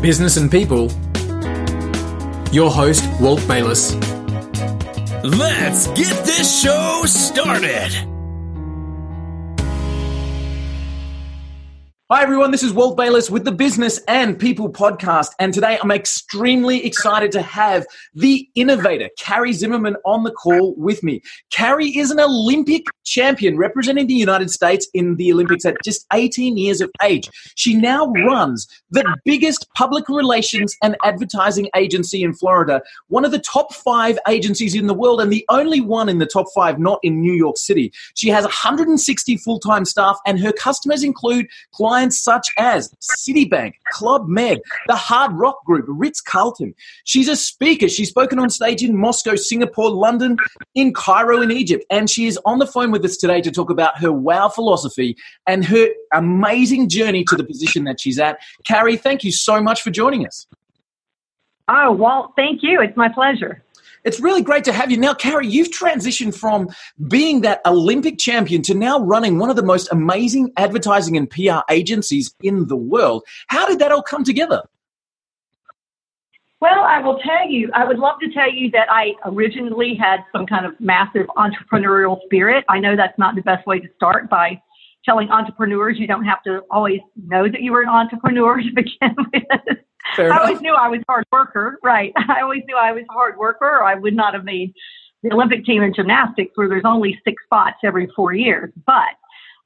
business and people. Your host, Walt Bayliss. Let's get this show started. Hi, everyone. This is Walt Bayliss with the Business and People podcast. And today I'm extremely excited to have the innovator, Carrie Zimmerman, on the call with me. Carrie is an Olympic champion representing the United States in the Olympics at just 18 years of age. She now runs the biggest public relations and advertising agency in Florida, one of the top five agencies in the world, and the only one in the top five not in New York City. She has 160 full time staff, and her customers include clients clients such as Citibank, Club Med, the Hard Rock Group, Ritz Carlton. She's a speaker. She's spoken on stage in Moscow, Singapore, London, in Cairo, in Egypt. And she is on the phone with us today to talk about her wow philosophy and her amazing journey to the position that she's at. Carrie, thank you so much for joining us. Oh, Walt, thank you. It's my pleasure. It's really great to have you. Now, Carrie, you've transitioned from being that Olympic champion to now running one of the most amazing advertising and PR agencies in the world. How did that all come together? Well, I will tell you, I would love to tell you that I originally had some kind of massive entrepreneurial spirit. I know that's not the best way to start by telling entrepreneurs you don't have to always know that you were an entrepreneur to begin with. I always knew I was a hard worker, right? I always knew I was a hard worker, or I would not have made the Olympic team in gymnastics, where there's only six spots every four years. But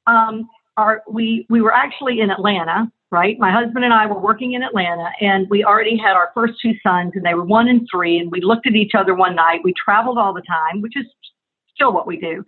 um, our, we we were actually in Atlanta, right? My husband and I were working in Atlanta, and we already had our first two sons, and they were one and three. And we looked at each other one night. We traveled all the time, which is still what we do.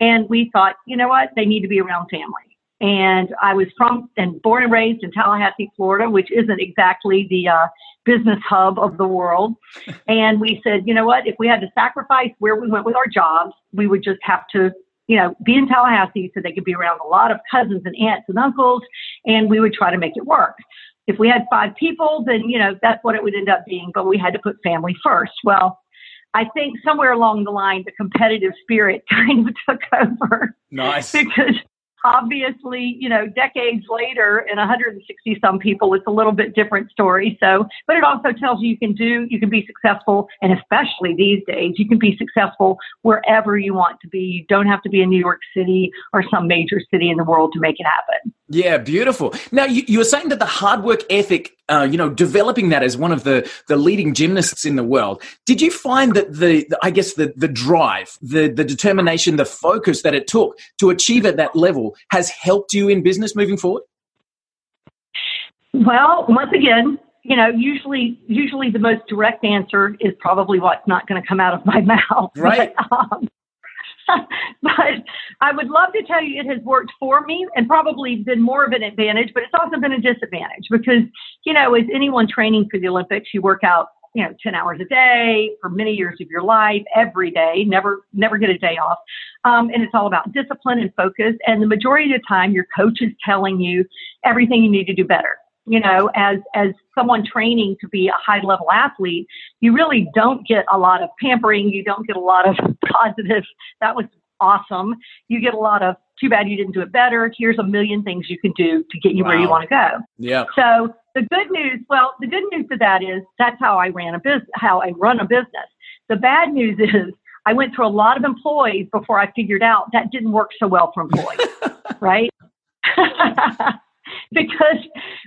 And we thought, you know what? They need to be around family. And I was from and born and raised in Tallahassee, Florida, which isn't exactly the uh, business hub of the world. and we said, you know what? If we had to sacrifice where we went with our jobs, we would just have to, you know, be in Tallahassee so they could be around a lot of cousins and aunts and uncles, and we would try to make it work. If we had five people, then, you know, that's what it would end up being, but we had to put family first. Well, I think somewhere along the line, the competitive spirit kind of took over. Nice. because obviously, you know, decades later and 160 some people, it's a little bit different story. So, but it also tells you you can do, you can be successful. And especially these days, you can be successful wherever you want to be. You don't have to be in New York City or some major city in the world to make it happen. Yeah, beautiful. Now, you, you were saying that the hard work ethic, uh, you know, developing that as one of the, the leading gymnasts in the world. Did you find that the, the, I guess, the, the drive, the, the determination, the focus that it took to achieve at that level has helped you in business moving forward? Well, once again, you know, usually, usually the most direct answer is probably what's not going to come out of my mouth. Right. But, um, but I would love to tell you it has worked for me and probably been more of an advantage, but it's also been a disadvantage because, you know, as anyone training for the Olympics, you work out, you know, 10 hours a day for many years of your life, every day, never, never get a day off. Um, and it's all about discipline and focus. And the majority of the time, your coach is telling you everything you need to do better you know, as as someone training to be a high level athlete, you really don't get a lot of pampering. You don't get a lot of positive. That was awesome. You get a lot of too bad you didn't do it better. Here's a million things you can do to get you wow. where you want to go. Yeah. So the good news, well, the good news to that is that's how I ran a business, how I run a business. The bad news is I went through a lot of employees before I figured out that didn't work so well for employees, right? because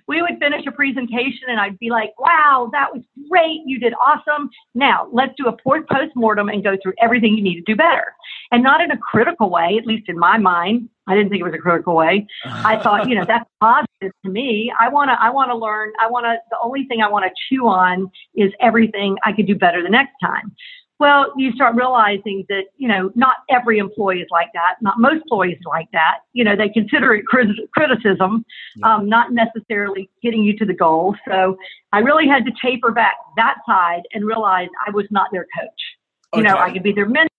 we would finish a presentation and I'd be like, wow, that was great. You did awesome. Now let's do a post mortem and go through everything you need to do better. And not in a critical way, at least in my mind. I didn't think it was a critical way. I thought, you know, that's positive to me. I want to, I want to learn. I want to, the only thing I want to chew on is everything I could do better the next time. Well, you start realizing that, you know, not every employee is like that. Not most employees like that. You know, they consider it criticism, um, not necessarily getting you to the goal. So I really had to taper back that side and realize I was not their coach. You know, I could be their mentor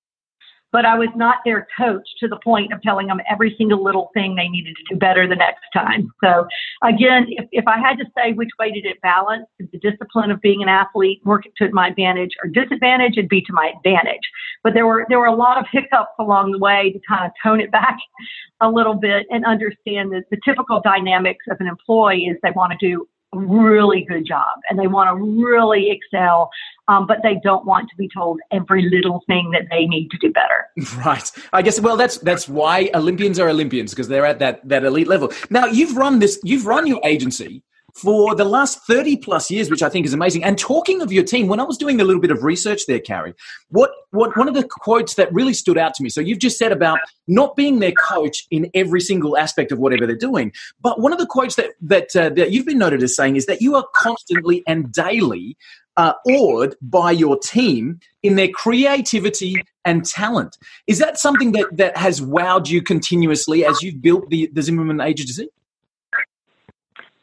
but I was not their coach to the point of telling them every single little thing they needed to do better the next time. So again, if, if I had to say which way did it balance, the discipline of being an athlete work to my advantage or disadvantage, it'd be to my advantage. But there were there were a lot of hiccups along the way to kind of tone it back a little bit and understand that the typical dynamics of an employee is they want to do really good job and they want to really excel, um, but they don't want to be told every little thing that they need to do better. Right. I guess. Well, that's that's why Olympians are Olympians because they're at that that elite level. Now, you've run this. You've run your agency for the last 30 plus years, which I think is amazing. And talking of your team, when I was doing a little bit of research there, Carrie, what, what one of the quotes that really stood out to me. So you've just said about not being their coach in every single aspect of whatever they're doing. But one of the quotes that, that, uh, that you've been noted as saying is that you are constantly and daily uh, awed by your team in their creativity and talent. Is that something that, that has wowed you continuously as you've built the, the Zimmerman agency?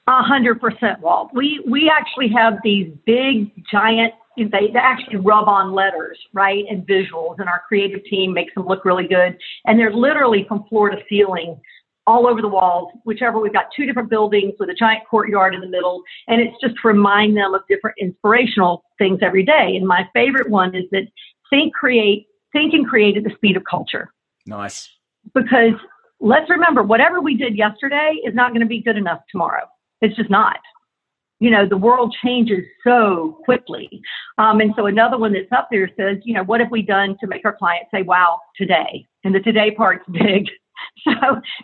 A hundred percent, Walt. We we actually have these big, giant. They, they actually rub on letters, right, and visuals, and our creative team makes them look really good. And they're literally from floor to ceiling, all over the walls. Whichever we've got two different buildings with a giant courtyard in the middle, and it's just to remind them of different inspirational things every day. And my favorite one is that think, create, think, and create at the speed of culture. Nice. Because let's remember, whatever we did yesterday is not going to be good enough tomorrow. It's just not. You know, the world changes so quickly. Um, and so another one that's up there says, you know, what have we done to make our clients say, wow, today? And the today part's big. So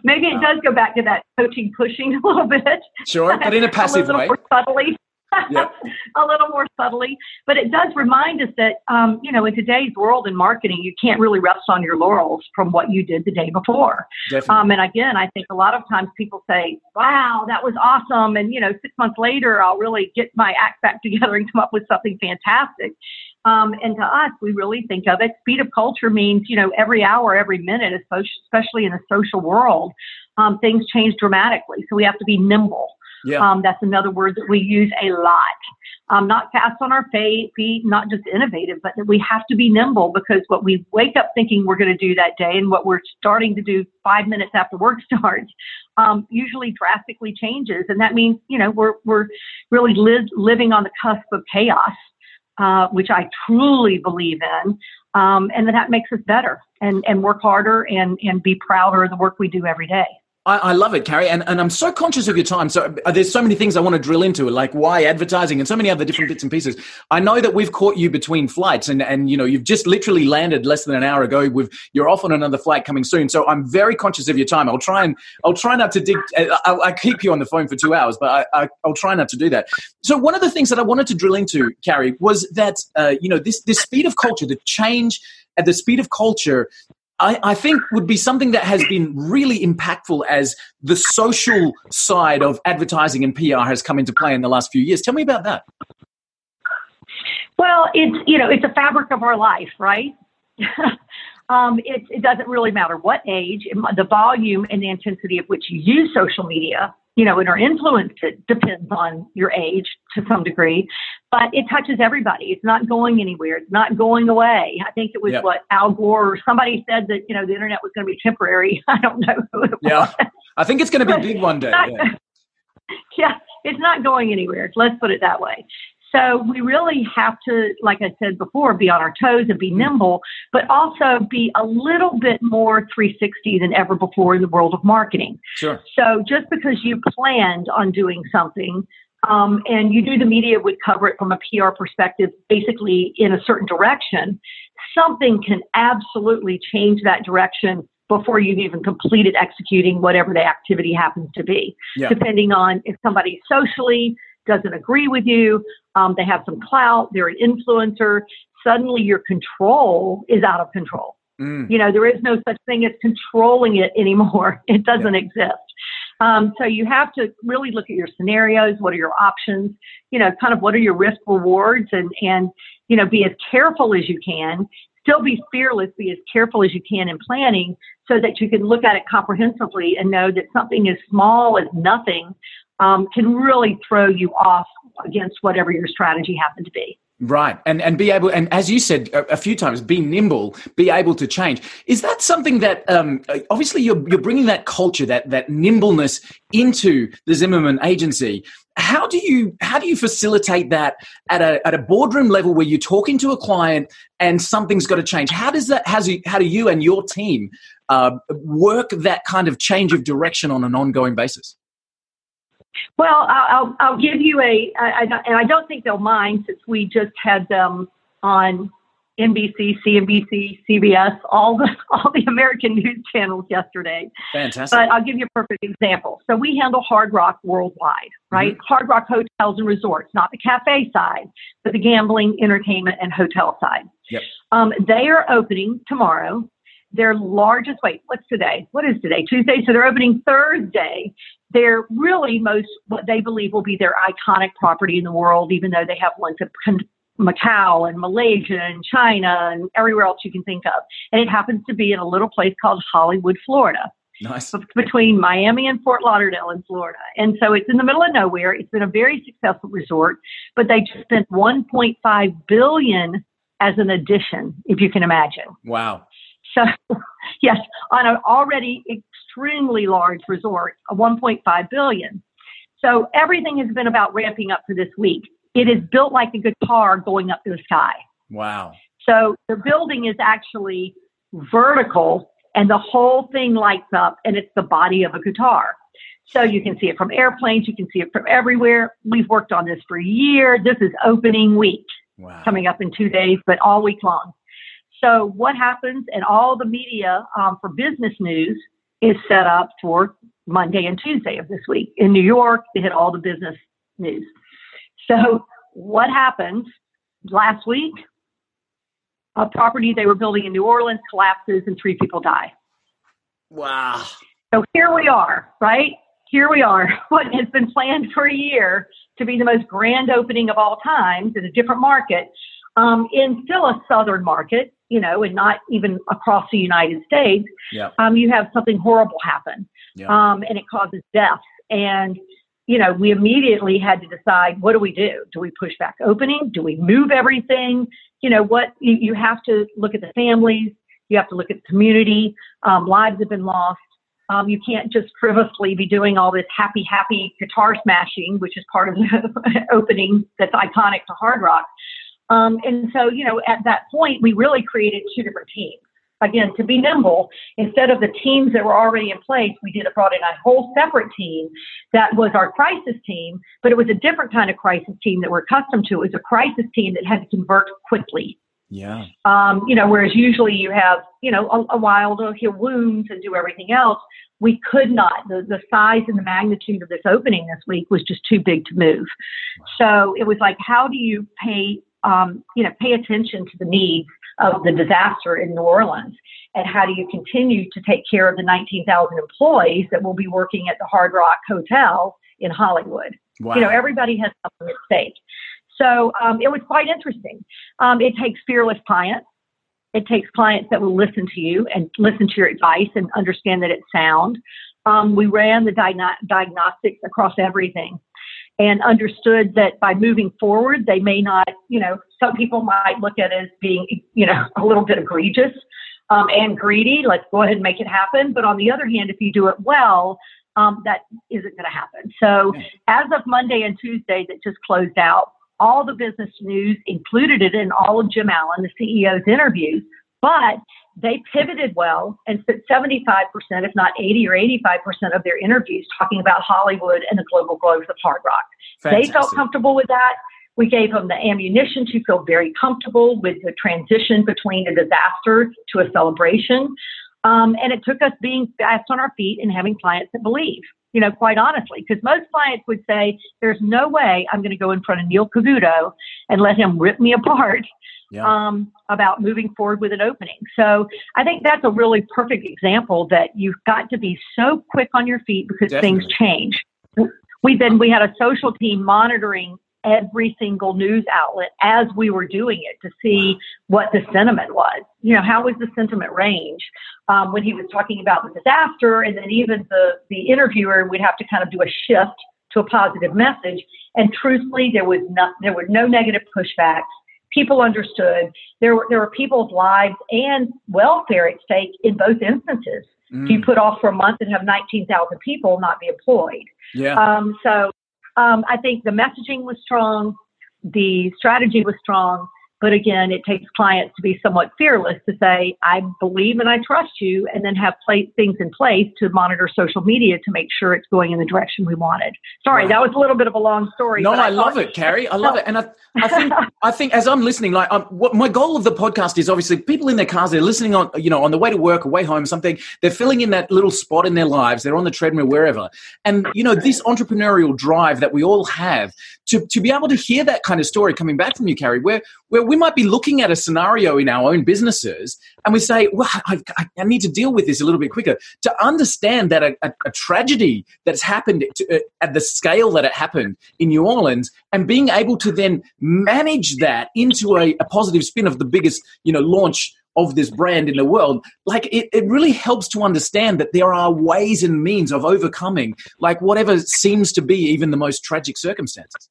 maybe it does go back to that coaching pushing a little bit. Sure, but in a passive a way. More subtly. Yep. a little more subtly. But it does remind us that, um, you know, in today's world in marketing, you can't really rest on your laurels from what you did the day before. Definitely. Um, and again, I think a lot of times people say, wow, that was awesome. And, you know, six months later, I'll really get my act back together and come up with something fantastic. Um, and to us, we really think of it. Speed of culture means, you know, every hour, every minute, especially in the social world, um, things change dramatically. So we have to be nimble. Yeah. Um, that's another word that we use a lot. Um, not fast on our feet, not just innovative, but that we have to be nimble because what we wake up thinking we're going to do that day and what we're starting to do five minutes after work starts um, usually drastically changes. And that means, you know, we're, we're really li- living on the cusp of chaos, uh, which I truly believe in. Um, and that makes us better and, and work harder and, and be prouder of the work we do every day. I, I, love it, Carrie, and, and I'm so conscious of your time. So uh, there's so many things I want to drill into, like why advertising and so many other different bits and pieces. I know that we've caught you between flights, and and you know you've just literally landed less than an hour ago. With you're off on another flight coming soon, so I'm very conscious of your time. I'll try and I'll try not to dig. Uh, I, I keep you on the phone for two hours, but I, will try not to do that. So one of the things that I wanted to drill into, Carrie, was that uh, you know this this speed of culture, the change at the speed of culture I, I, think would be something that has been really impactful as the social side of advertising and PR has come into play in the last few years. Tell me about that. Well, it's you know it's a fabric of our life, right? um, it, it doesn't really matter what age, the volume and the intensity of which you use social media you know, and are influenced it depends on your age to some degree, but it touches everybody. It's not going anywhere. It's not going away. I think it was yep. what Al Gore or somebody said that, you know, the internet was going to be temporary. I don't know who it yeah. I think it's going to be big one day. Not, yeah. yeah, it's not going anywhere. Let's put it that way. So we really have to, like I said before, be on our toes and be mm-hmm. nimble, but also be a little bit more 360 than ever before in the world of marketing. Sure. So just because you planned on doing something um, and you do the media would cover it from a PR perspective, basically in a certain direction, something can absolutely change that direction before you've even completed executing whatever the activity happens to be, yeah. depending on if somebody's socially doesn't agree with you, um, they have some clout, they're an influencer, suddenly your control is out of control. Mm. You know, there is no such thing as controlling it anymore. It doesn't yeah. exist. Um, so you have to really look at your scenarios. What are your options? You know, kind of what are your risk rewards and, and, you know, be as careful as you can. Still be fearless, be as careful as you can in planning so that you can look at it comprehensively and know that something as small as nothing um, can really throw you off against whatever your strategy happened to be. Right, and and be able, and as you said a, a, few times, be nimble, be able to change. Is that something that um, obviously you're you're bringing that culture, that that nimbleness into the Zimmerman agency? How do you how do you facilitate that at a at a boardroom level where you're talking to a client and something's got to change? How does that how do you, how do you and your team uh, work that kind of change of direction on an ongoing basis? Well, I'll, I'll give you a, I, I, and I don't think they'll mind since we just had them on NBC, CNBC, CBS, all the all the American news channels yesterday. Fantastic. But I'll give you a perfect example. So we handle Hard Rock worldwide, right? Mm-hmm. Hard Rock hotels and resorts, not the cafe side, but the gambling, entertainment, and hotel side. Yep. Um, they are opening tomorrow. Their largest, wait, what's today? What is today? Tuesday. So they're opening Thursday. They're really most what they believe will be their iconic property in the world, even though they have ones that Macau and Malaysia and China and everywhere else you can think of. And it happens to be in a little place called Hollywood, Florida. Nice. Between Miami and Fort Lauderdale in Florida. And so it's in the middle of nowhere. It's been a very successful resort, but they just spent 1.5 billion as an addition, if you can imagine. Wow. So, yes, on an already extremely large resort, a 1.5 billion. So everything has been about ramping up for this week it is built like a guitar going up to the sky. Wow. So the building is actually vertical and the whole thing lights up and it's the body of a guitar. So you can see it from airplanes, you can see it from everywhere. We've worked on this for a year. This is opening week wow. coming up in two days, but all week long. So what happens and all the media um, for business news is set up for Monday and Tuesday of this week. In New York, they hit all the business news. So what happens last week? A property they were building in New Orleans collapses and three people die. Wow. So here we are, right? Here we are. What has been planned for a year to be the most grand opening of all times in a different market, um, in still a southern market, you know, and not even across the United States. Yeah. Um, you have something horrible happen, yeah. um, and it causes death. And you know, we immediately had to decide what do we do? Do we push back opening? Do we move everything? You know, what you, you have to look at the families, you have to look at the community. Um, lives have been lost. Um, you can't just frivolously be doing all this happy, happy guitar smashing, which is part of the opening that's iconic to hard rock. Um, and so, you know, at that point, we really created two different teams again, to be nimble, instead of the teams that were already in place, we did brought in a whole separate team that was our crisis team, but it was a different kind of crisis team that we're accustomed to. It was a crisis team that had to convert quickly. Yeah. Um, you know, whereas usually you have, you know, a, a while to heal wounds and do everything else. We could not. The, the size and the magnitude of this opening this week was just too big to move. So it was like, how do you pay, um, you know, pay attention to the needs of the disaster in New Orleans? And how do you continue to take care of the 19,000 employees that will be working at the Hard Rock Hotel in Hollywood? Wow. You know, everybody has something at stake. So um, it was quite interesting. Um, it takes fearless clients. It takes clients that will listen to you and listen to your advice and understand that it's sound. Um, we ran the diagnostics across everything and understood that by moving forward, they may not, you know, some people might look at it as being, you know, a little bit egregious um, and greedy. Let's go ahead and make it happen. But on the other hand, if you do it well, um, that isn't going to happen. So as of Monday and Tuesday that just closed out, all the business news included it in all of Jim Allen, the CEO's interviews, but they pivoted well and spent 75%, if not 80 or 85% of their interviews talking about Hollywood and the global growth of hard rock. Fantastic. They felt comfortable with that. We gave them the ammunition to feel very comfortable with the transition between a disaster to a celebration. Um, and it took us being fast on our feet and having clients that believe, you know, quite honestly, because most clients would say, there's no way I'm going to go in front of Neil Cavuto and let him rip me apart yeah. um, about moving forward with an opening. So I think that's a really perfect example that you've got to be so quick on your feet because Definitely. things change. We've been, we had a social team monitoring every single news outlet as we were doing it to see what the sentiment was. You know, how was the sentiment range um, when he was talking about the disaster, and then even the the interviewer would have to kind of do a shift to a positive message. And truthfully, there was no there were no negative pushbacks people understood there were there were people's lives and welfare at stake in both instances. Mm. You put off for a month and have 19,000 people not be employed. Yeah. Um, so um, I think the messaging was strong, the strategy was strong, But again, it takes clients to be somewhat fearless to say, I believe and I trust you, and then have play, things in place to monitor social media to make sure it's going in the direction we wanted. Sorry, wow. that was a little bit of a long story. No, I, I love it, Carrie. I love no. it. And I, I think, I think as I'm listening, like um, what my goal of the podcast is obviously people in their cars, they're listening on, you know, on the way to work or way home, something, they're filling in that little spot in their lives. They're on the treadmill, wherever. And, you know, this entrepreneurial drive that we all have to, to be able to hear that kind of story coming back from you, Carrie, where, where we might be looking at a scenario in our own businesses and we say, well, I, I need to deal with this a little bit quicker. To understand that a, a, a tragedy that's happened to, uh, at the scale that it happened in New Orleans and being able to then manage that into a, a positive spin of the biggest, you know, launch of this brand in the world like it, it really helps to understand that there are ways and means of overcoming like whatever seems to be even the most tragic circumstances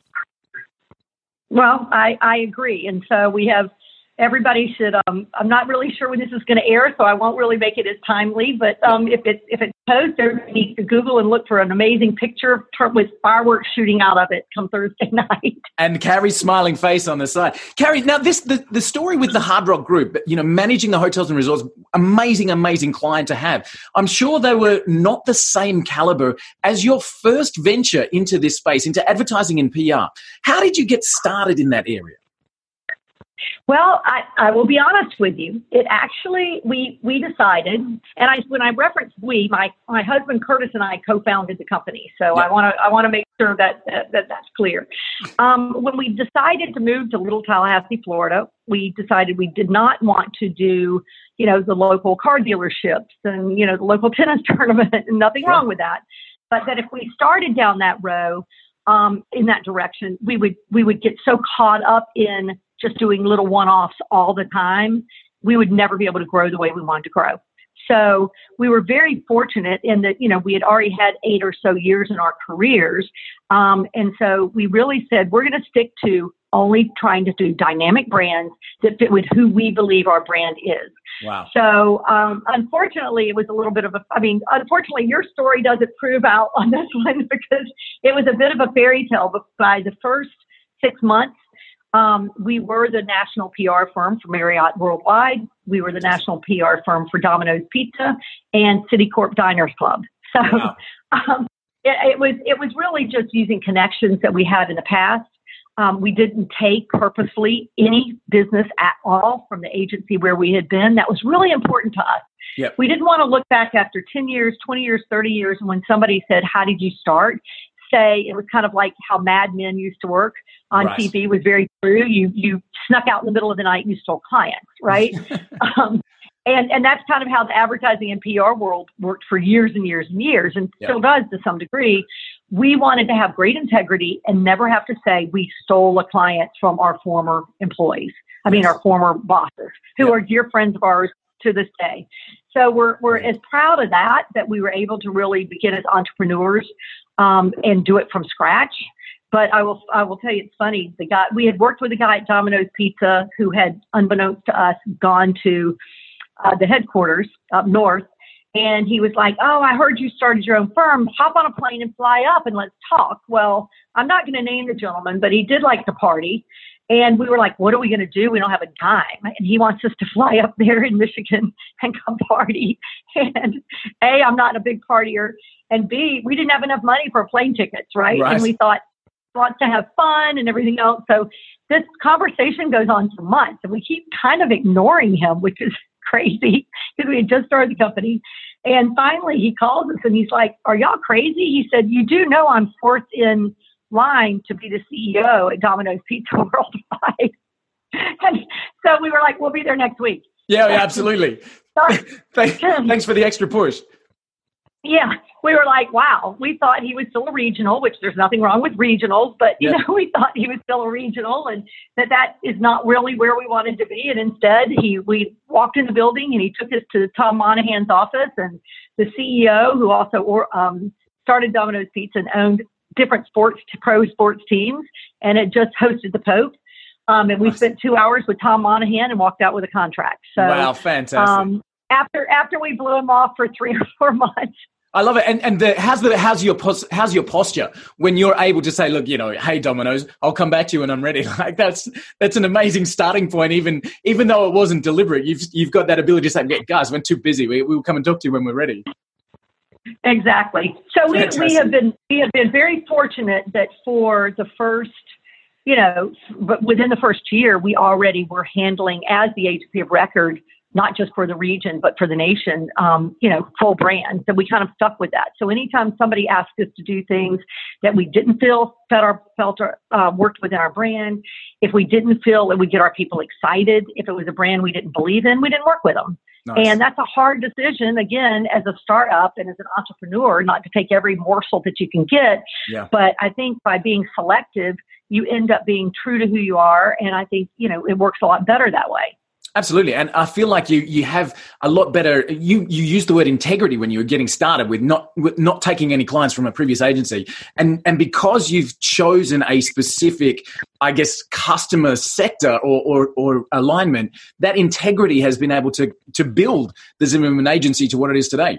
well, I, I agree. And so we have everybody should um, i'm not really sure when this is going to air so i won't really make it as timely but um, if it if it's post everybody needs to google and look for an amazing picture with fireworks shooting out of it come thursday night. And carrie's smiling face on the side. Carrie now this the, the story with the hard rock group you know managing the hotels and resorts amazing amazing client to have. I'm sure they were not the same caliber as your first venture into this space into advertising and pr how did you get started in that area well, I, I will be honest with you. It actually we we decided, and I when I reference we, my my husband Curtis and I co-founded the company. So I want to I want to make sure that, that, that that's clear. Um, when we decided to move to Little Tallahassee, Florida, we decided we did not want to do you know the local car dealerships and you know the local tennis tournament, and nothing wrong with that. But that if we started down that row um, in that direction, we would we would get so caught up in just doing little one offs all the time, we would never be able to grow the way we wanted to grow. So we were very fortunate in that, you know, we had already had eight or so years in our careers. Um, and so we really said, we're going to stick to only trying to do dynamic brands that fit with who we believe our brand is. Wow. So, um, unfortunately, it was a little bit of a, I mean, unfortunately, your story doesn't prove out on this one because it was a bit of a fairy tale. But by the first six months, um, we were the national PR firm for Marriott Worldwide. We were the national PR firm for Domino's Pizza and Citicorp Diners Club. So wow. um, it, it, was it was really just using connections that we had in the past. Um, we didn't take purposely any business at all from the agency where we had been. That was really important to us. Yep. We didn't want to look back after 10 years, 20 years, 30 years, and when somebody said, How did you start? Say it was kind of like how Mad Men used to work on right. TV was very true. You you snuck out in the middle of the night and you stole clients, right? um, and and that's kind of how the advertising and PR world worked for years and years and years, and still does to some degree. We wanted to have great integrity and never have to say we stole a client from our former employees. I mean, our former bosses, who are dear friends of ours to this day. So we're we're as proud of that that we were able to really begin as entrepreneurs um, and do it from scratch. But I will I will tell you it's funny. The guy we had worked with a guy at Domino's Pizza who had, unbeknownst to us, gone to uh, the headquarters up north, and he was like, "Oh, I heard you started your own firm. Hop on a plane and fly up and let's talk." Well, I'm not going to name the gentleman, but he did like to party. And we were like, what are we going to do? We don't have a dime. And he wants us to fly up there in Michigan and come party. And A, I'm not a big partier and B, we didn't have enough money for plane tickets, right? right. And we thought, want to have fun and everything else. So this conversation goes on for months, and we keep kind of ignoring him, which is crazy because we had just started the company. And finally, he calls us and he's like, "Are y'all crazy?" He said, "You do know I'm fourth in line to be the CEO at Domino's Pizza Worldwide." and so we were like, "We'll be there next week." Yeah, yeah absolutely. Thanks for the extra push yeah, we were like, wow, we thought he was still a regional, which there's nothing wrong with regionals, but you yeah. know, we thought he was still a regional and that that is not really where we wanted to be. And instead he, we walked in the building and he took us to Tom Monaghan's office and the CEO who also, um, started Domino's Pizza and owned different sports, pro sports teams and it just hosted the Pope. Um, and we spent two hours with Tom Monaghan and walked out with a contract. So, wow, fantastic. Um, after after we blew him off for three or four months, I love it. And and the, how's the how's your pos, how's your posture when you're able to say, look, you know, hey Domino's, I'll come back to you when I'm ready. Like that's that's an amazing starting point. Even even though it wasn't deliberate, you've you've got that ability to say, yeah, guys, we're too busy. We we'll come and talk to you when we're ready. Exactly. So we, we have been we have been very fortunate that for the first you know, but within the first year, we already were handling as the agency of record not just for the region, but for the nation, um, you know, full brand. So we kind of stuck with that. So anytime somebody asked us to do things that we didn't feel felt our, felt our, uh, worked within our brand, if we didn't feel that we get our people excited, if it was a brand we didn't believe in, we didn't work with them. Nice. And that's a hard decision, again, as a startup and as an entrepreneur, not to take every morsel that you can get. Yeah. But I think by being selective, you end up being true to who you are. And I think, you know, it works a lot better that way. Absolutely, and I feel like you you have a lot better. You you used the word integrity when you were getting started with not with not taking any clients from a previous agency, and and because you've chosen a specific, I guess, customer sector or or, or alignment, that integrity has been able to to build the Zimmerman agency to what it is today.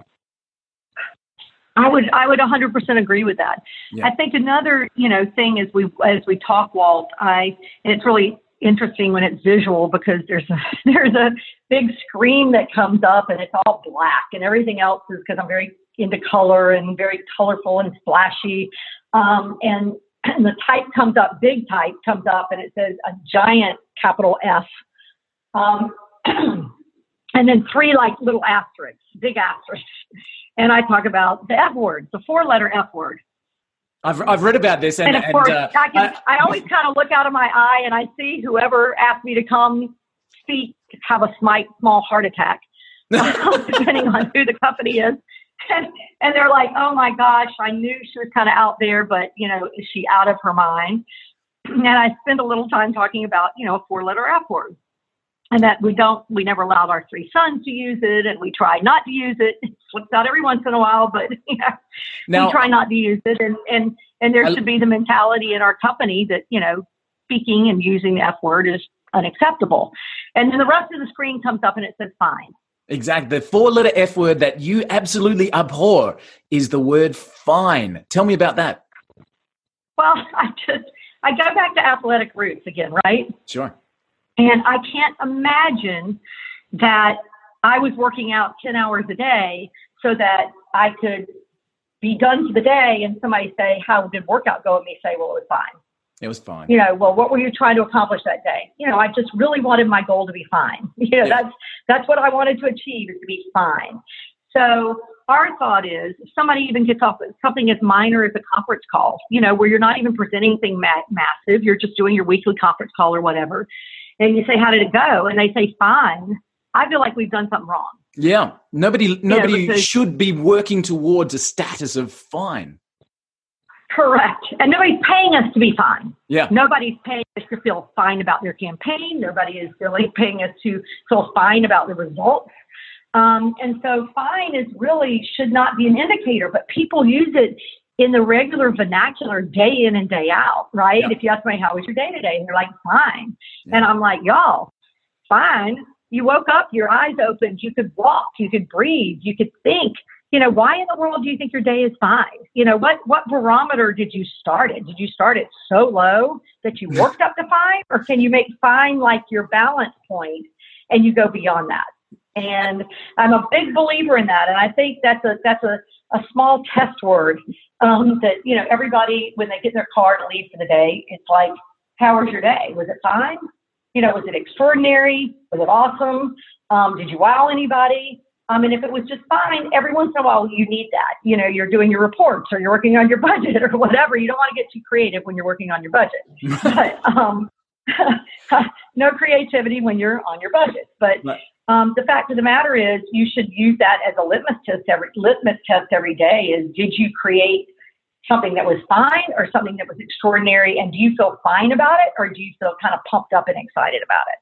I would I would 100% agree with that. Yeah. I think another you know thing as we as we talk, Walt, I and it's really interesting when it's visual because there's a, there's a big screen that comes up and it's all black and everything else is because I'm very into color and very colorful and flashy. Um, and, and the type comes up, big type comes up and it says a giant capital F. Um, and then three like little asterisks, big asterisks. And I talk about the F word, the four letter F word. I've, I've read about this, and, and of course, uh, I, can, I, I always kind of look out of my eye and I see whoever asked me to come speak have a smite, small heart attack, depending on who the company is. And, and they're like, "Oh my gosh, I knew she was kind of out there, but you know, is she out of her mind?" And I spend a little time talking about, you know, a four-letter F word and that we don't we never allowed our three sons to use it and we try not to use it it slips out every once in a while but you know, now, we try not to use it and and and there I, should be the mentality in our company that you know speaking and using the f word is unacceptable and then the rest of the screen comes up and it says fine Exactly. The four letter F word that you absolutely abhor is the word fine. Tell me about that. Well, I just, I go back to athletic roots again, right? Sure. And I can't imagine that I was working out 10 hours a day so that I could be done for the day and somebody say, How did workout go? And me say, Well, it was fine. It was fine. You know, well, what were you trying to accomplish that day? You know, I just really wanted my goal to be fine. You know, yeah. that's that's what I wanted to achieve is to be fine. So our thought is if somebody even gets off something as minor as a conference call, you know, where you're not even presenting anything ma- massive, you're just doing your weekly conference call or whatever and you say, "How did it go?" and they say, "Fine," I feel like we've done something wrong. Yeah, nobody nobody you know, should be working towards a status of fine. Correct, and nobody's paying us to be fine. Yeah, nobody's paying us to feel fine about their campaign. Nobody is really paying us to feel fine about the results. Um, and so fine is really should not be an indicator, but people use it in the regular vernacular day in and day out, right? Yep. If you ask me, how was your day today? And they're like, fine. And I'm like, y'all, fine. You woke up, your eyes opened, you could walk, you could breathe, you could think. You know, why in the world do you think your day is fine? You know, what, what barometer did you start it? Did you start it so low that you worked up to fine? Or can you make fine like your balance point and you go beyond that? And I'm a big believer in that. And I think that's a, that's a, a small test word um, that you know everybody when they get in their car to leave for the day, it's like, how was your day? Was it fine? You know, was it extraordinary? Was it awesome? Um, did you wow anybody? Um, and if it was just fine, every once in a while you need that. You know, you're doing your reports or you're working on your budget or whatever. You don't want to get too creative when you're working on your budget. but um, no creativity when you're on your budget. But. Um, the fact of the matter is, you should use that as a litmus test every litmus test every day. Is did you create something that was fine or something that was extraordinary, and do you feel fine about it, or do you feel kind of pumped up and excited about it?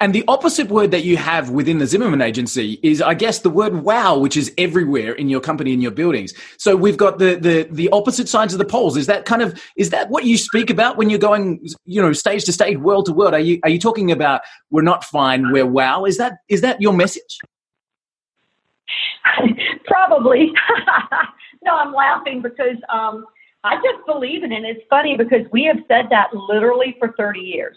And the opposite word that you have within the Zimmerman agency is, I guess, the word wow, which is everywhere in your company, in your buildings. So we've got the, the, the opposite sides of the poles. Is that kind of, is that what you speak about when you're going, you know, stage to stage, world to world? Are you, are you talking about we're not fine, we're wow? Is that, is that your message? Probably. no, I'm laughing because um, I just believe in it. It's funny because we have said that literally for 30 years.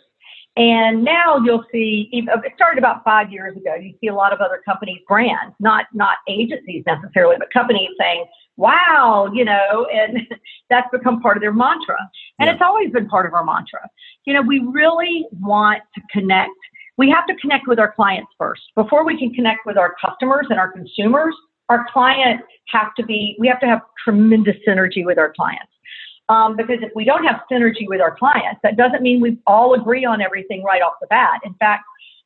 And now you'll see, it started about five years ago. You see a lot of other companies, brands, not not agencies necessarily, but companies saying, "Wow," you know, and that's become part of their mantra. And yeah. it's always been part of our mantra. You know, we really want to connect. We have to connect with our clients first before we can connect with our customers and our consumers. Our clients have to be. We have to have tremendous synergy with our clients. Um, because if we don't have synergy with our clients, that doesn't mean we all agree on everything right off the bat. In fact,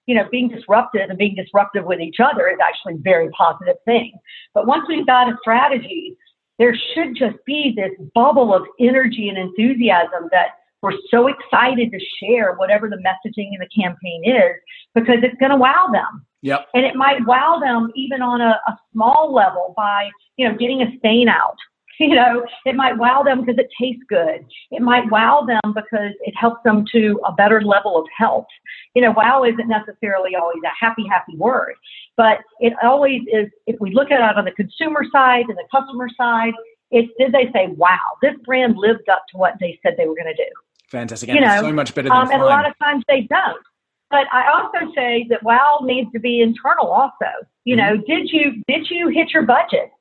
you know, being disruptive and being disruptive with each other is actually a very positive thing. But once we've got a strategy, there should just be this bubble of energy and enthusiasm that we're so excited to share whatever the messaging in the campaign is because it's going to wow them. Yep. And it might wow them even on a, a small level by, you know, getting a stain out you know, it might wow them because it tastes good. It might wow them because it helps them to a better level of health. You know, wow isn't necessarily always a happy, happy word, but it always is. If we look at it on the consumer side and the customer side, it's did they say, wow, this brand lived up to what they said they were going to do? Fantastic. You know, so much better than um, And a lot of times they don't. But I also say that wow needs to be internal also. You mm-hmm. know, did you did you hit your budget?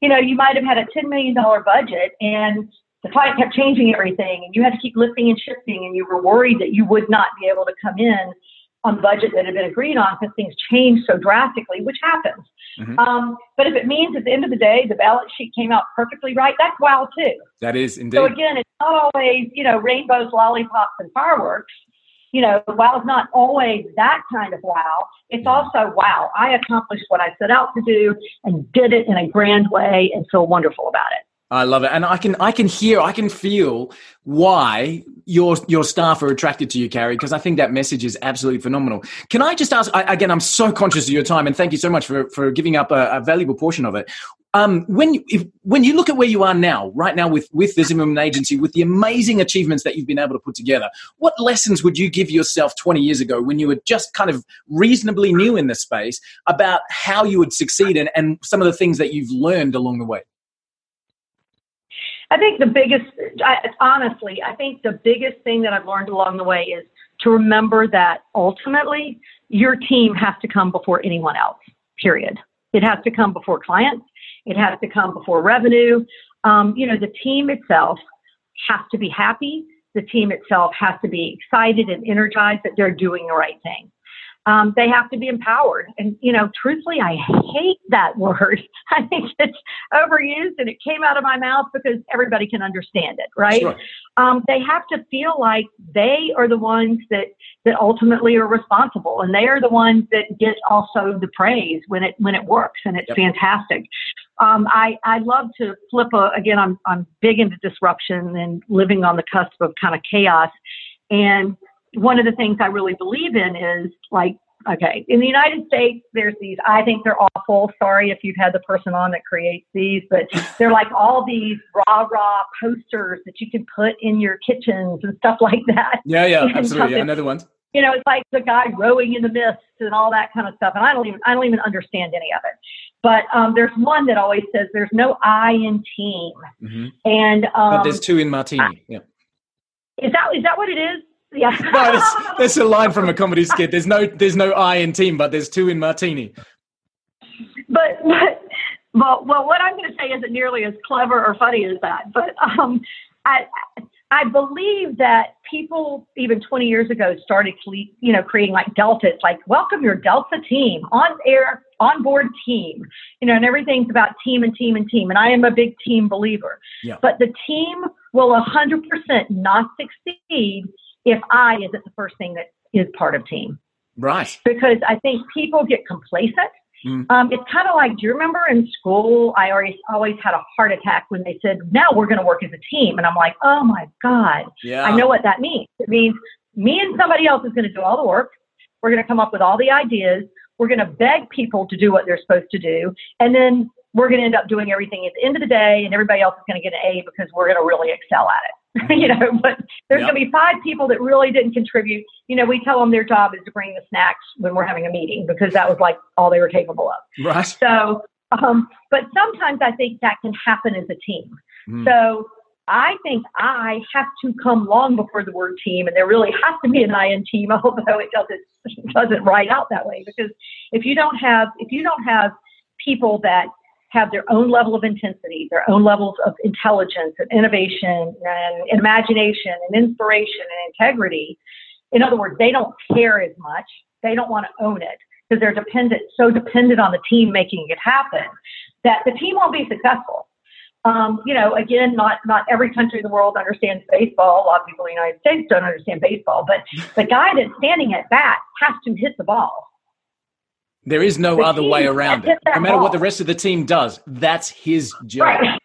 You know, you might have had a $10 million budget and the client kept changing everything and you had to keep lifting and shifting and you were worried that you would not be able to come in on budget that had been agreed on because things change so drastically, which happens. Mm-hmm. Um, but if it means at the end of the day the balance sheet came out perfectly right, that's wow too. That is indeed. So again, it's not always you know rainbows, lollipops, and fireworks you know, wow is not always that kind of wow, it's also wow, I accomplished what I set out to do and did it in a grand way and feel wonderful about it. I love it, and I can I can hear I can feel why your your staff are attracted to you, Carrie, because I think that message is absolutely phenomenal. Can I just ask I, again? I'm so conscious of your time, and thank you so much for for giving up a, a valuable portion of it. Um, when if, when you look at where you are now, right now with with the Zimmerman Agency, with the amazing achievements that you've been able to put together, what lessons would you give yourself 20 years ago when you were just kind of reasonably new in the space about how you would succeed and, and some of the things that you've learned along the way? I think the biggest, I, honestly, I think the biggest thing that I've learned along the way is to remember that ultimately your team has to come before anyone else, period. It has to come before clients. It has to come before revenue. Um, you know, the team itself has to be happy. The team itself has to be excited and energized that they're doing the right thing. Um, they have to be empowered. And, you know, truthfully, I hate that word. I think it's overused and it came out of my mouth because everybody can understand it, right? Sure. Um, they have to feel like they are the ones that, that ultimately are responsible and they are the ones that get also the praise when it, when it works and it's yep. fantastic. Um, I, I love to flip a, again, I'm, I'm big into disruption and living on the cusp of kind of chaos. And one of the things I really believe in is like, okay, in the United States, there's these, I think they're awful. Sorry if you've had the person on that creates these, but they're like all these rah rah posters that you can put in your kitchens and stuff like that. Yeah, yeah, absolutely. Another one. You know, it's like the guy rowing in the mist and all that kind of stuff. And I don't even, I don't even understand any of it. But um, there's one that always says there's no I in team. Mm-hmm. And um, but there's two in martini. I, yeah. Is that is that what it is? Yeah. no, that's, a line from a comedy skit. There's no there's no I in team, but there's two in martini. But but well, well what I'm going to say isn't nearly as clever or funny as that. But um, I I believe that people even 20 years ago started you know creating like Delta. It's like welcome your Delta team on air on board team. You know, and everything's about team and team and team. And I am a big team believer. Yeah. But the team will 100% not succeed if I isn't the first thing that is part of team. Right. Because I think people get complacent. Mm. Um, it's kind of like, do you remember in school, I always always had a heart attack when they said, now we're going to work as a team. And I'm like, oh my God, yeah. I know what that means. It means me and somebody else is going to do all the work. We're going to come up with all the ideas. We're going to beg people to do what they're supposed to do. And then we're going to end up doing everything at the end of the day, and everybody else is going to get an A because we're going to really excel at it. you know, but there's yep. going to be five people that really didn't contribute. You know, we tell them their job is to bring the snacks when we're having a meeting because that was like all they were capable of. Right. So, Um, but sometimes I think that can happen as a team. Mm. So I think I have to come long before the word team, and there really has to be an I in team, although it doesn't it doesn't write out that way. Because if you don't have if you don't have people that have their own level of intensity, their own levels of intelligence and innovation and imagination and inspiration and integrity. In other words, they don't care as much. They don't want to own it because they're dependent, so dependent on the team making it happen that the team won't be successful. Um, you know, again, not not every country in the world understands baseball. A lot of people in the United States don't understand baseball, but the guy that's standing at bat has to hit the ball. There is no the other way around it. No matter ball. what the rest of the team does, that's his job. Right.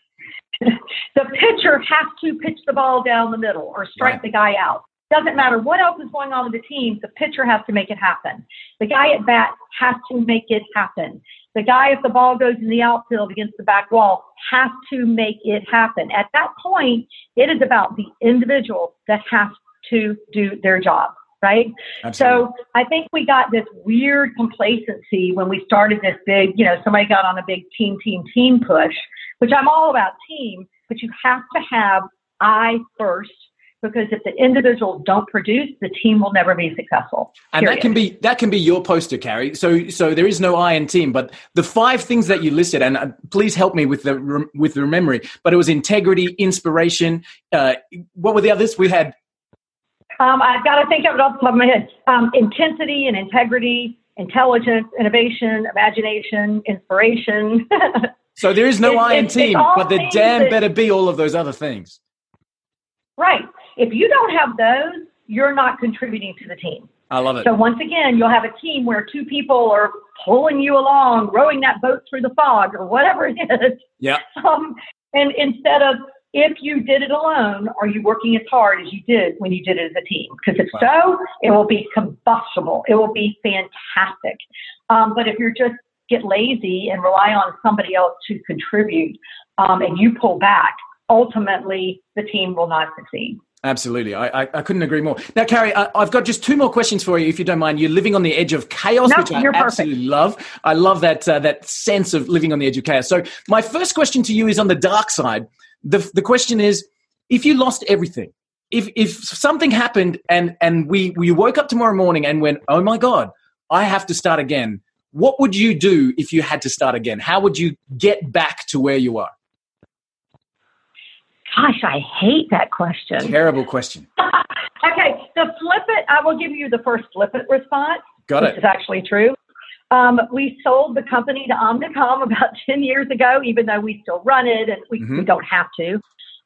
the pitcher has to pitch the ball down the middle or strike right. the guy out. Doesn't matter what else is going on with the team, the pitcher has to make it happen. The guy at bat has to make it happen. The guy, if the ball goes in the outfield against the back wall, has to make it happen. At that point, it is about the individual that has to do their job, right? Absolutely. So I think we got this weird complacency when we started this big, you know, somebody got on a big team, team, team push, which I'm all about team, but you have to have I first because if the individuals don't produce, the team will never be successful. And that can be that can be your poster, Carrie. So so there is no I in team, but the five things that you listed, and uh, please help me with the with the memory. But it was integrity, inspiration. Uh, what were the others? We had. Um, I've got to think of it off the top of my head. Um, intensity and integrity, intelligence, innovation, imagination, inspiration. so there is no I in team, but the damn that, better be all of those other things. Right. If you don't have those, you're not contributing to the team. I love it. So once again, you'll have a team where two people are pulling you along, rowing that boat through the fog or whatever it is. Yeah. Um, and instead of if you did it alone, are you working as hard as you did when you did it as a team? Because if wow. so, it will be combustible. It will be fantastic. Um, but if you're just get lazy and rely on somebody else to contribute, um, and you pull back, ultimately the team will not succeed. Absolutely. I, I, I, couldn't agree more. Now, Carrie, I, have got just two more questions for you, if you don't mind. You're living on the edge of chaos, which I absolutely love. I love that, uh, that sense of living on the edge of chaos. So, my first question to you is on the dark side. The, the question is if you lost everything, if, if something happened and, and we, we woke up tomorrow morning and went, oh my God, I have to start again, what would you do if you had to start again? How would you get back to where you are? Gosh, I hate that question. Terrible question. okay, the flip it, I will give you the first flip it response. Got it. Is actually true. Um, we sold the company to Omnicom about 10 years ago, even though we still run it and we, mm-hmm. we don't have to.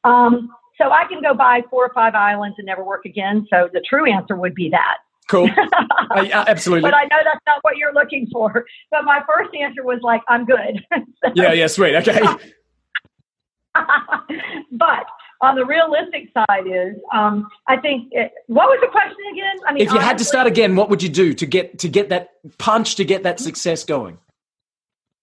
Um, so I can go buy four or five islands and never work again. So the true answer would be that. Cool. uh, absolutely. but I know that's not what you're looking for. But my first answer was like, I'm good. so, yeah, yeah, sweet. Okay. but on the realistic side is um, i think it, what was the question again? I mean if you honestly, had to start again what would you do to get to get that punch to get that success going?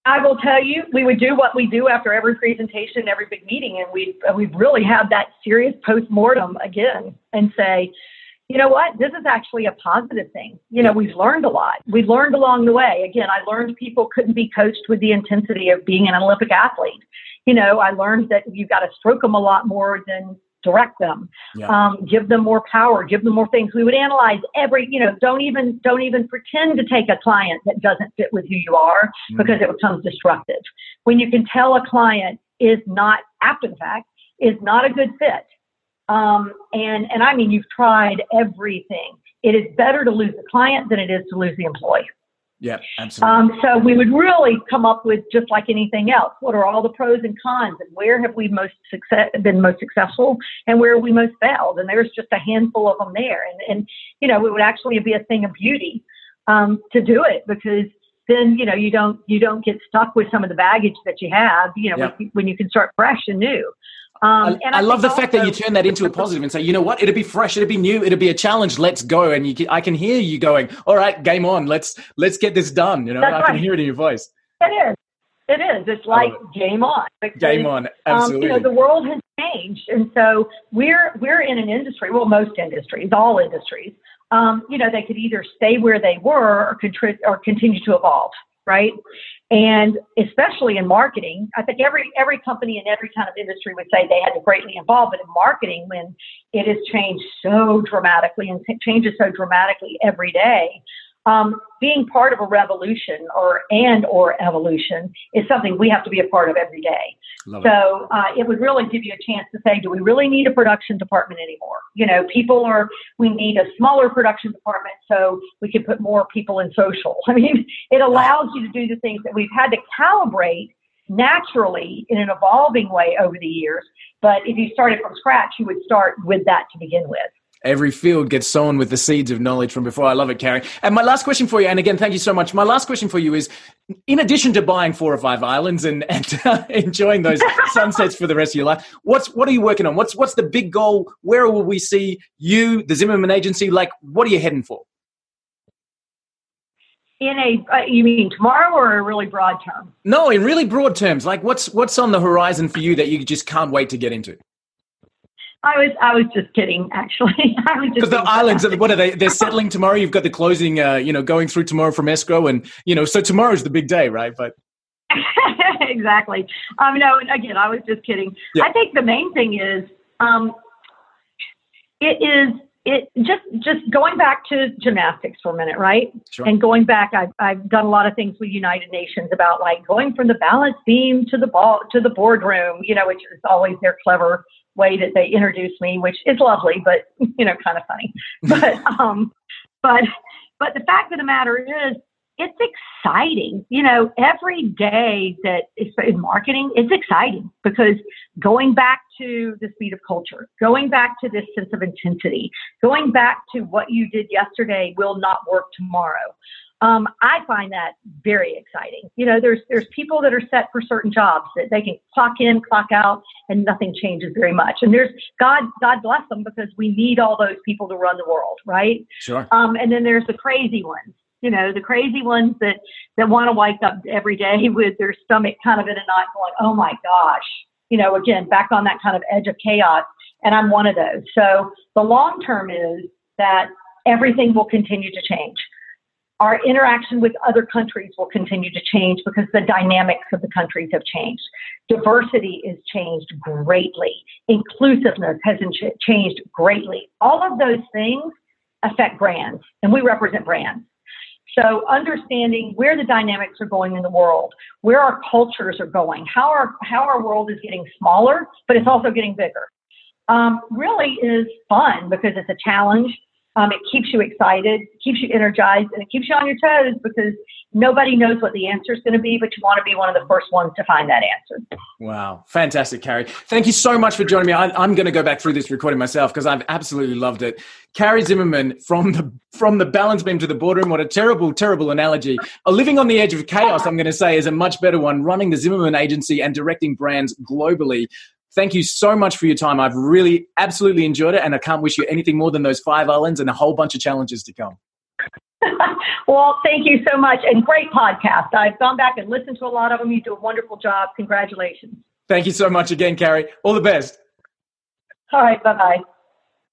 I will tell you we would do what we do after every presentation every big meeting and we we really have that serious post-mortem again and say you know what? This is actually a positive thing. You know we've learned a lot. We've learned along the way. Again i learned people couldn't be coached with the intensity of being an olympic athlete you know, I learned that you've got to stroke them a lot more than direct them. Yeah. um, give them more power give them more things. We would analyze every you know don't even don't even pretend to take a client that doesn't fit with who you are mm-hmm. because it becomes destructive. When you can tell a client is not after the fact is not a good fit um, and and i mean you've tried everything. It is better to lose the client than it is to lose the employee yeah, absolutely. Um, so we would really come up with just like anything else. What are all the pros and cons, and where have we most success been most successful, and where we most failed? And there's just a handful of them there. And and you know, it would actually be a thing of beauty um, to do it because then you know you don't you don't get stuck with some of the baggage that you have. You know, yeah. when, when you can start fresh and new. Um, I, I, I love the fact that you turn that into a positive and say, you know what, it'd be fresh, it'd be new, it'd be a challenge. Let's go. And you can, I can hear you going, all right, game on. Let's let's get this done. You know, I can hear it in your voice. It is. It is. It's like it. game on. Because, game on. Absolutely. Um, you know, the world has changed, and so we're we're in an industry. Well, most industries, all industries. Um, you know, they could either stay where they were or, contri- or continue to evolve, right? And especially in marketing, I think every every company in every kind of industry would say they had to greatly involve. But in marketing, when it has changed so dramatically and changes so dramatically every day, um, being part of a revolution or and or evolution is something we have to be a part of every day. Love so uh, it would really give you a chance to say, do we really need a production department anymore? You know, people are we need a smaller production department so we can put more people in social. I mean, it allows you to do the things that we've had to calibrate naturally in an evolving way over the years. But if you started from scratch, you would start with that to begin with. Every field gets sown with the seeds of knowledge from before. I love it, Carrie. And my last question for you, and again, thank you so much. My last question for you is in addition to buying four or five islands and, and uh, enjoying those sunsets for the rest of your life, what's, what are you working on? What's, what's the big goal? Where will we see you, the Zimmerman Agency? Like, what are you heading for? in a uh, you mean tomorrow or a really broad term no in really broad terms like what's what's on the horizon for you that you just can't wait to get into I was I was just kidding, actually. I was just because the islands. What are they? They're settling tomorrow. You've got the closing, uh, you know, going through tomorrow from escrow, and you know, so tomorrow's the big day, right? But exactly. Um, no, again, I was just kidding. Yeah. I think the main thing is, um, it is it just just going back to gymnastics for a minute, right? Sure. And going back, I've I've done a lot of things with United Nations about like going from the balance beam to the ball to the boardroom, you know, which is always their clever way that they introduce me, which is lovely, but you know, kind of funny. But um, but but the fact of the matter is, it's exciting. You know, every day that is in marketing, it's exciting because going back to the speed of culture, going back to this sense of intensity, going back to what you did yesterday will not work tomorrow. Um, I find that very exciting. You know, there's there's people that are set for certain jobs that they can clock in, clock out, and nothing changes very much. And there's God, God bless them because we need all those people to run the world, right? Sure. Um, and then there's the crazy ones. You know, the crazy ones that that want to wake up every day with their stomach kind of in a knot, going, "Oh my gosh!" You know, again, back on that kind of edge of chaos. And I'm one of those. So the long term is that everything will continue to change our interaction with other countries will continue to change because the dynamics of the countries have changed. Diversity is changed greatly. Inclusiveness has changed greatly. All of those things affect brands, and we represent brands. So understanding where the dynamics are going in the world, where our cultures are going, how our how our world is getting smaller, but it's also getting bigger, um, really is fun because it's a challenge um, it keeps you excited, keeps you energized, and it keeps you on your toes because nobody knows what the answer is going to be, but you want to be one of the first ones to find that answer. Wow. Fantastic, Carrie. Thank you so much for joining me. I, am going to go back through this recording myself because I've absolutely loved it. Carrie Zimmerman from the from the balance beam to the boardroom. What a terrible, terrible analogy. A living on the edge of chaos, I'm going to say, is a much better one. Running the Zimmerman agency and directing brands globally. Thank you so much for your time. I've really absolutely enjoyed it, and I can't wish you anything more than those five islands and a whole bunch of challenges to come. well, thank you so much, and great podcast. I've gone back and listened to a lot of them. You do a wonderful job. Congratulations. Thank you so much again, Carrie. All the best. All right. Bye bye.